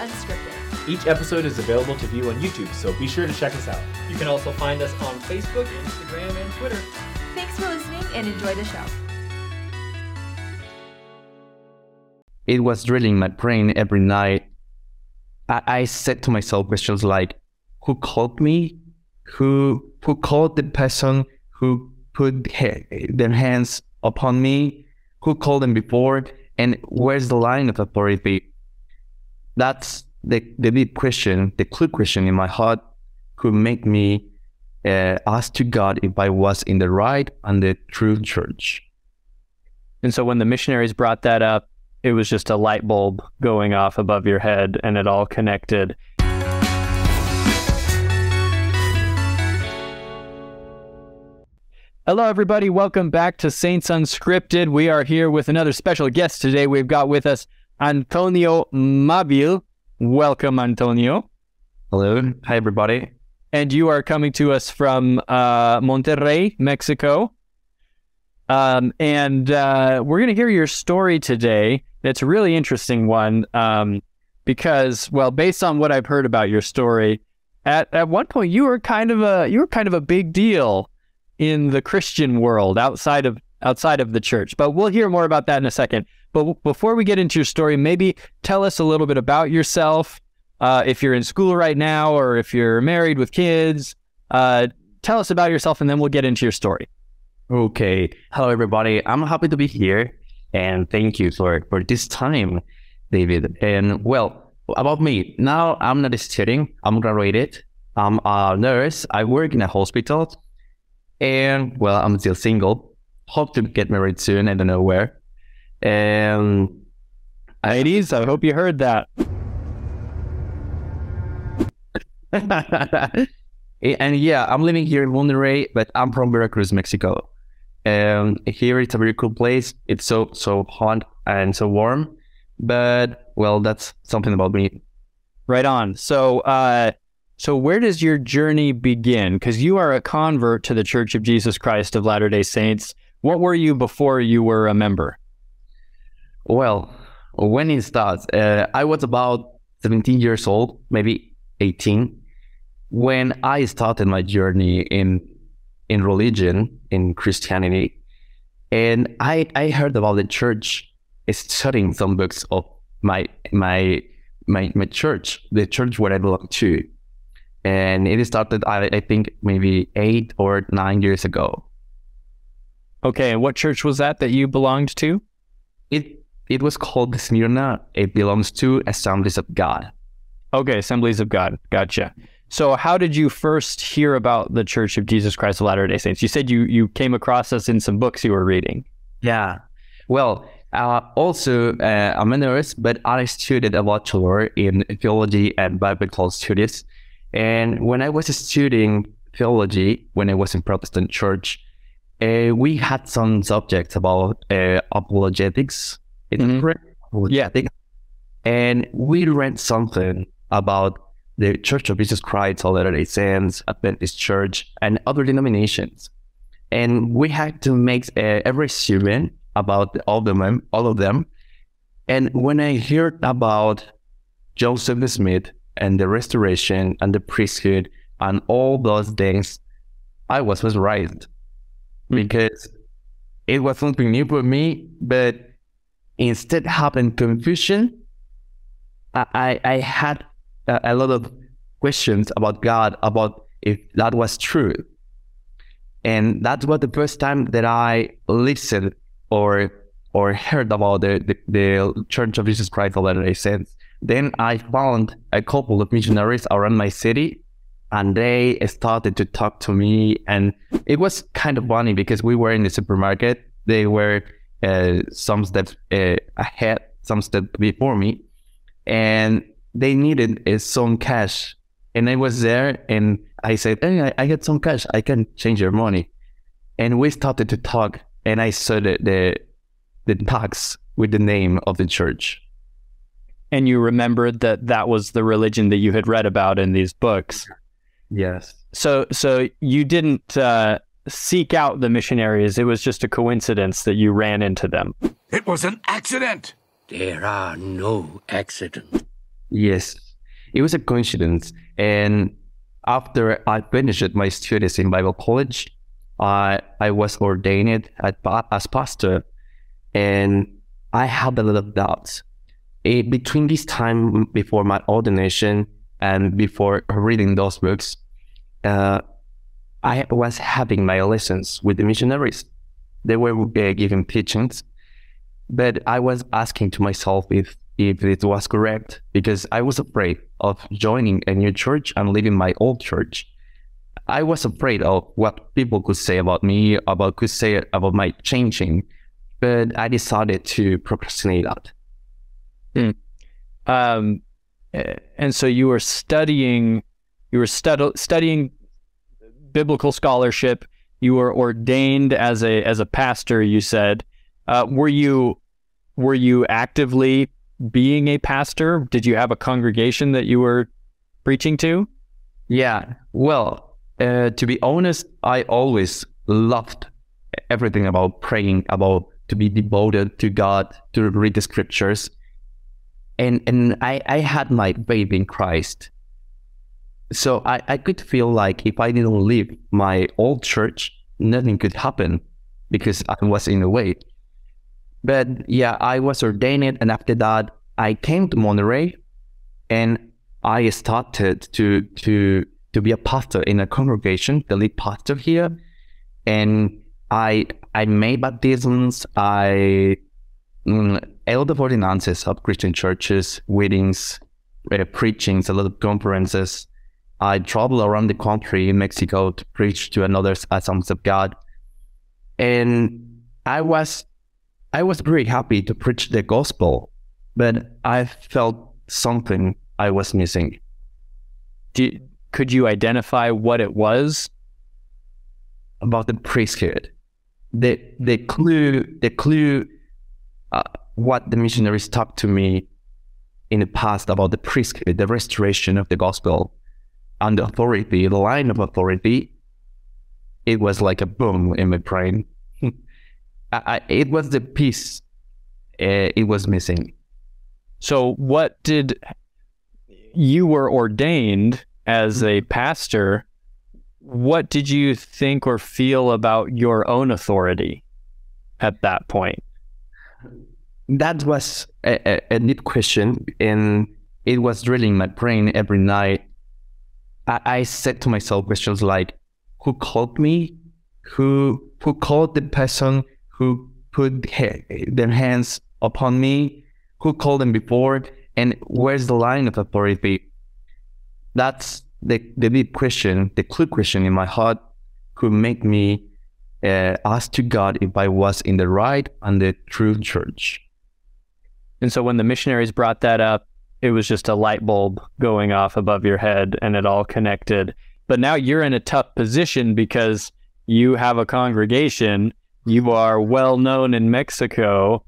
Unscripted. Each episode is available to view on YouTube, so be sure to check us out. You can also find us on Facebook, Instagram, and Twitter. Thanks for listening and enjoy the show. It was drilling my brain every night. I, I said to myself questions like, who called me? Who who called the person who put he- their hands upon me? Who called them before? And where's the line of authority? That's the, the big question, the clue question in my heart could make me uh, ask to God if I was in the right and the true church. And so when the missionaries brought that up, it was just a light bulb going off above your head and it all connected. Hello, everybody. Welcome back to Saints Unscripted. We are here with another special guest today. We've got with us Antonio Movil. Welcome, Antonio. Hello. Hi, everybody. And you are coming to us from uh, Monterrey, Mexico. Um, and uh, we're going to hear your story today. It's a really interesting one um, because, well, based on what I've heard about your story, at at one point you were kind of a you were kind of a big deal in the Christian world outside of outside of the church. But we'll hear more about that in a second. But w- before we get into your story, maybe tell us a little bit about yourself. Uh, if you're in school right now, or if you're married with kids, uh, tell us about yourself, and then we'll get into your story. Okay. Hello, everybody. I'm happy to be here. And thank you for, for this time, David. And well, about me, now I'm not studying. I'm graduated. I'm a nurse. I work in a hospital. And well, I'm still single. Hope to get married soon. I don't know where. And I, Ladies, I hope you heard that. and yeah, I'm living here in Monterrey, but I'm from Veracruz, Mexico. And here it's a very cool place. It's so so hot and so warm. But well, that's something about me. Right on. So, uh, so where does your journey begin? Because you are a convert to the Church of Jesus Christ of Latter Day Saints. What were you before you were a member? Well, when it starts, uh, I was about 17 years old, maybe 18, when I started my journey in in religion, in Christianity, and I I heard about the church studying some books of my my my my church, the church where I belong to, and it started I, I think maybe eight or nine years ago. Okay, and what church was that that you belonged to? It it was called Smyrna. It belongs to Assemblies of God. Okay, Assemblies of God. Gotcha. So, how did you first hear about the Church of Jesus Christ of Latter Day Saints? You said you you came across us in some books you were reading. Yeah. Well, uh, also, uh, I'm a nurse, but I studied a bachelor in theology and biblical studies. And when I was studying theology, when I was in Protestant church, uh, we had some subjects about uh, apologetics. Mhm. correct? Yeah. And we read something about the Church of Jesus Christ of Latter-day Saints, Adventist Church, and other denominations. And we had to make uh, a resume about all of them, all of them. And when I heard about Joseph Smith and the restoration and the priesthood and all those things, I was mesmerized Hmm. because it was something new for me, but instead having confusion, I, I, I had a, a lot of questions about God, about if that was true. And that was the first time that I listened or or heard about the, the, the Church of Jesus Christ of Latter-day Saints. Then I found a couple of missionaries around my city and they started to talk to me. And it was kind of funny because we were in the supermarket. They were uh, some steps uh, ahead, some steps before me. And they needed uh, some cash. And I was there and I said, Hey, I, I got some cash. I can change your money. And we started to talk. And I saw the, the, the tax with the name of the church. And you remembered that that was the religion that you had read about in these books. Yes. So, so you didn't uh, seek out the missionaries. It was just a coincidence that you ran into them. It was an accident. There are no accidents. Yes, it was a coincidence. And after I finished my studies in Bible college, I I was ordained at, as pastor, and I had a lot of doubts. Eh, between this time before my ordination and before reading those books, uh, I was having my lessons with the missionaries. They were uh, giving teachings, but I was asking to myself if if it was correct because I was afraid of joining a new church and leaving my old church. I was afraid of what people could say about me, about could say about my changing, but I decided to procrastinate that. Um, eh, and so you were studying, you were stud- studying biblical scholarship. You were ordained as a as a pastor. You said, uh, were you were you actively being a pastor? Did you have a congregation that you were preaching to? Yeah, well, uh, to be honest, I always loved everything about praying, about to be devoted to God, to read the scriptures. And and I, I had my faith in Christ. So I, I could feel like if I didn't leave my old church, nothing could happen because I was in a way. But yeah, I was ordained and after that I came to Monterrey and I started to to to be a pastor in a congregation, the lead pastor here, and I I made baptisms. I mm, held the ordinances of Christian churches, weddings, uh, preachings, a lot of conferences. I travel around the country in Mexico to preach to another assemblies of God, and I was I was very happy to preach the gospel, but I felt something I was missing. Could you identify what it was? about the priesthood. The the clue the clue uh, what the missionaries talked to me in the past about the priesthood, the restoration of the gospel, and the authority, the line of authority. It was like a boom in my brain. I, I, it was the piece uh, it was missing. So, what did you were ordained as a pastor? What did you think or feel about your own authority at that point? That was a, a, a neat question, and it was drilling my brain every night. I, I said to myself questions like, "Who called me? Who who called the person who put he- their hands upon me? Who called them before? And where's the line of authority?" That's the the deep question, the clue question in my heart, could make me uh, ask to God if I was in the right and the true church. And so, when the missionaries brought that up, it was just a light bulb going off above your head and it all connected. But now you're in a tough position because you have a congregation, you are well known in Mexico,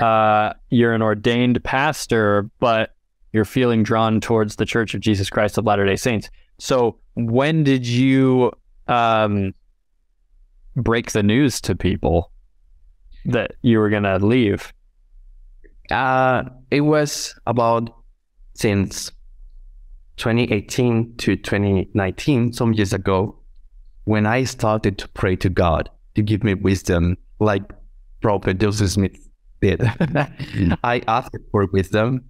uh, you're an ordained pastor, but you're feeling drawn towards the Church of Jesus Christ of Latter day Saints. So, when did you um, break the news to people that you were to leave? Uh, it was about since 2018 to 2019, some years ago, when I started to pray to God to give me wisdom, like Prophet Joseph Smith did. I asked for wisdom.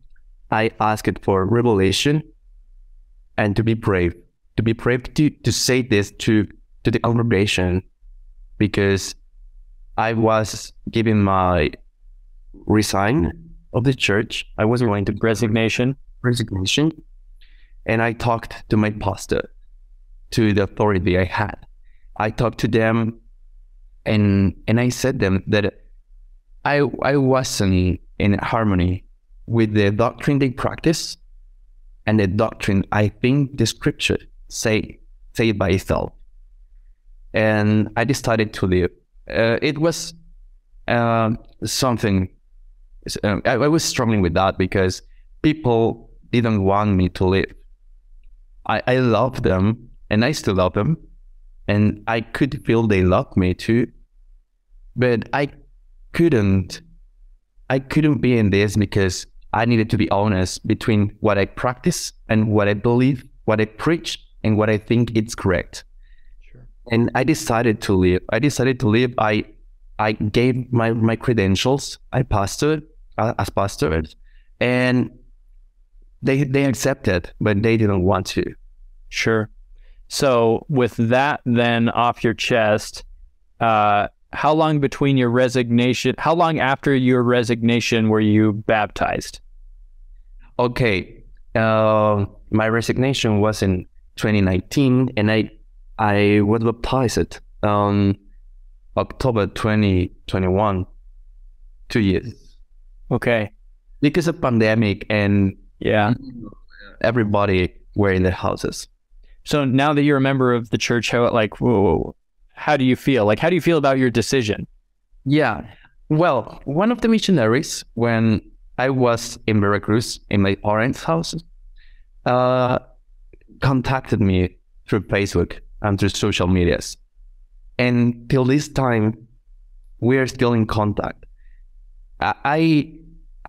I asked for revelation and to be brave, to be brave to, to say this to, to the congregation because I was giving my resign of the church. I was going to Resignation. resignation. And I talked to my pastor, to the authority I had. I talked to them and and I said them that I I wasn't in harmony with the doctrine they practice and the doctrine I think the scripture say say by itself. And I decided to leave. Uh, it was uh, something um, I, I was struggling with that because people didn't want me to live. I, I love them and I still love them. And I could feel they loved me too. But I couldn't I couldn't be in this because I needed to be honest between what I practice and what I believe, what I preach, and what I think it's correct. And I decided to leave. I decided to leave. I I gave my my credentials. I pastored uh, as pastor, and they they accepted, but they didn't want to. Sure. So with that then off your chest, uh, how long between your resignation? How long after your resignation were you baptized? Okay, uh, my resignation was in 2019, and I I was baptized on October 2021, two years Okay. because of pandemic and Yeah. everybody were in their houses. So now that you're a member of the church, how like whoa, how do you feel? Like how do you feel about your decision? Yeah. Well, one of the missionaries, when I was in Veracruz in my parents' house, uh, contacted me through Facebook and through social medias. And till this time, we are still in contact. I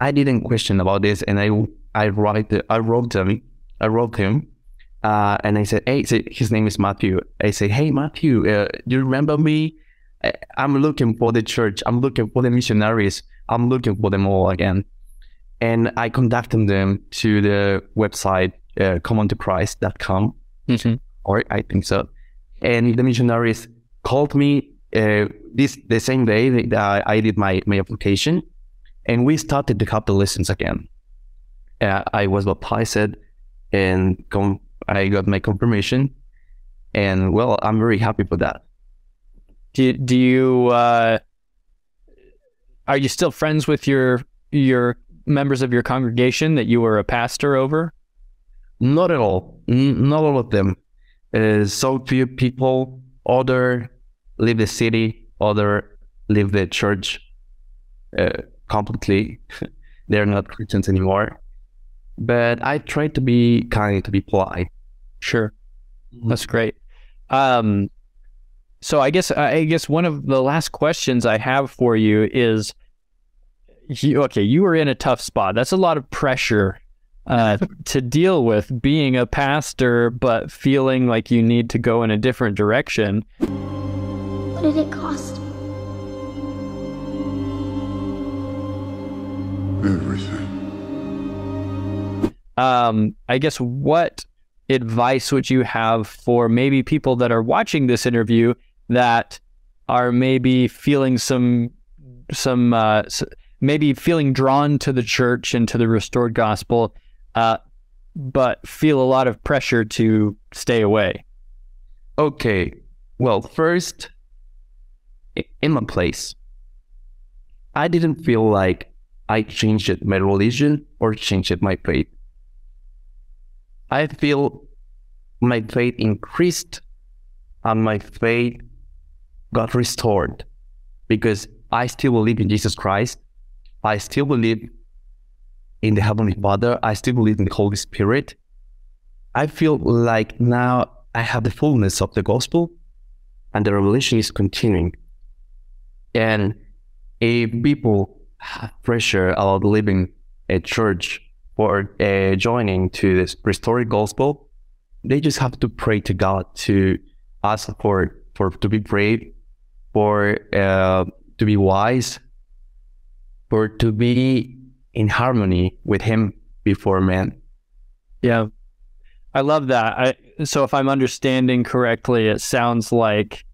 I, didn't question about this, and I I write I wrote them I wrote him, uh, and I said, hey, so his name is Matthew. I say, hey Matthew, uh, do you remember me? I- I'm looking for the church. I'm looking for the missionaries. I'm looking for them all again. And I contacted them to the website, uh, comeuntochrist.com, Mm-hmm. or I think so. And the missionaries called me uh, this the same day that I did my, my application. And we started to have the lessons again. Uh, I was baptized and com- I got my confirmation. And well, I'm very happy for that. Do do you uh, are you still friends with your your members of your congregation that you were a pastor over? Not at all. N- not all of them. Uh, so few people. Other leave the city. Other leave the church uh, completely. They're not Christians anymore. But I try to be kind, to be polite. Sure. That's great. Um, so I guess I guess one of the last questions I have for you is, you, okay, you were in a tough spot. That's a lot of pressure uh, to deal with, being a pastor, but feeling like you need to go in a different direction. What did it cost? Everything. Um, I guess what advice would you have for maybe people that are watching this interview that are maybe feeling some some uh, maybe feeling drawn to the church and to the restored gospel, uh, but feel a lot of pressure to stay away. Okay. Well, first, in my place, I didn't feel like I changed my religion or changed my faith. I feel my faith increased and my faith got restored because I still believe in Jesus Christ. I still believe in the Heavenly Father. I still believe in the Holy Spirit. I feel like now I have the fullness of the gospel and the revelation is continuing. And if people have pressure about leaving a church or uh, joining to this restored gospel, they just have to pray to God to ask for, for to be brave, for uh, to be wise, for to be in harmony with Him before man. Yeah. I love that. I, so if I'm understanding correctly, it sounds like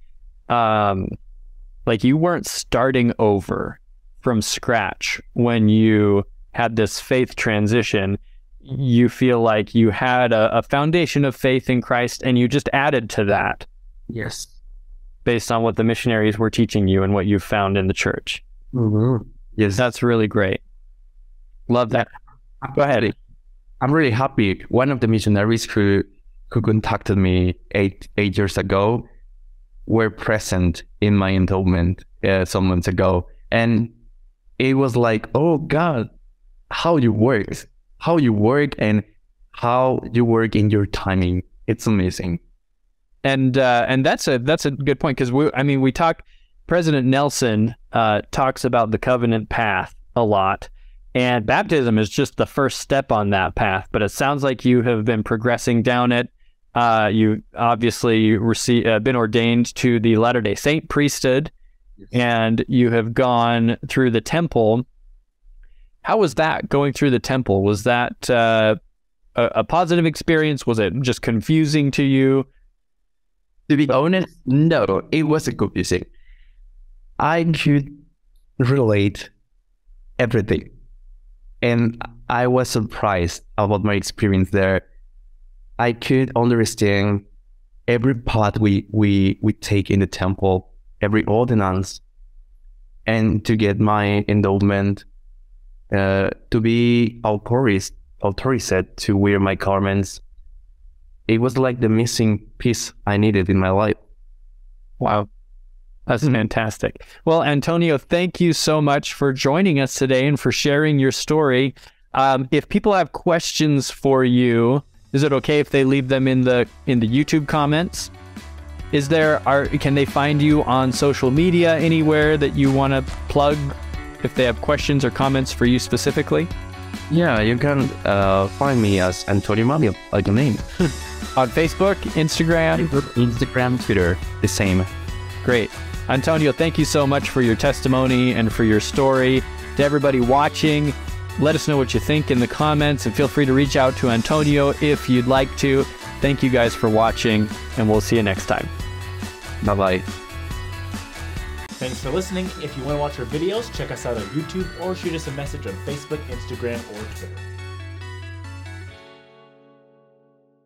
um like you weren't starting over from scratch when you had this faith transition. You feel like you had a, a foundation of faith in Christ and you just added to that Yes. based on what the missionaries were teaching you and what you found in the church. Yes. That's really great. Love that. Go ahead. I'm really happy. One of the missionaries who who contacted me eight eight years ago were present in my endowment uh, some months ago, and it was like, oh God, how you work, how you work, and how you work in your timing. It's amazing. and uh, and that's a that's a good point because we I mean we talk President Nelson uh, talks about the covenant path a lot, And baptism is just the first step on that path. But it sounds like you have been progressing down it. Uh, you obviously received, uh, been ordained to the Latter day Saint priesthood, and you have gone through the temple. How was that going through the temple? Was that uh, a, a positive experience? Was it just confusing to you? To be honest, no, it wasn't confusing. I could relate everything. And I was surprised about my experience there. I could understand every part we, we, we take in the temple, every ordinance, and to get my endowment, uh, to be authorized, authorized to wear my garments. It was like the missing piece I needed in my life. Wow. That's fantastic. Well, Antonio, thank you so much for joining us today and for sharing your story. Um, if people have questions for you, is it okay if they leave them in the in the YouTube comments? Is there are can they find you on social media anywhere that you want to plug if they have questions or comments for you specifically? Yeah, you can uh, find me as Antonio Mario, like your name. On Facebook, Instagram, Instagram, Twitter, the same. Great. Antonio, thank you so much for your testimony and for your story. To everybody watching, let us know what you think in the comments and feel free to reach out to Antonio if you'd like to. Thank you guys for watching, and we'll see you next time. Bye bye. Thanks for listening. If you want to watch our videos, check us out on YouTube or shoot us a message on Facebook, Instagram, or Twitter.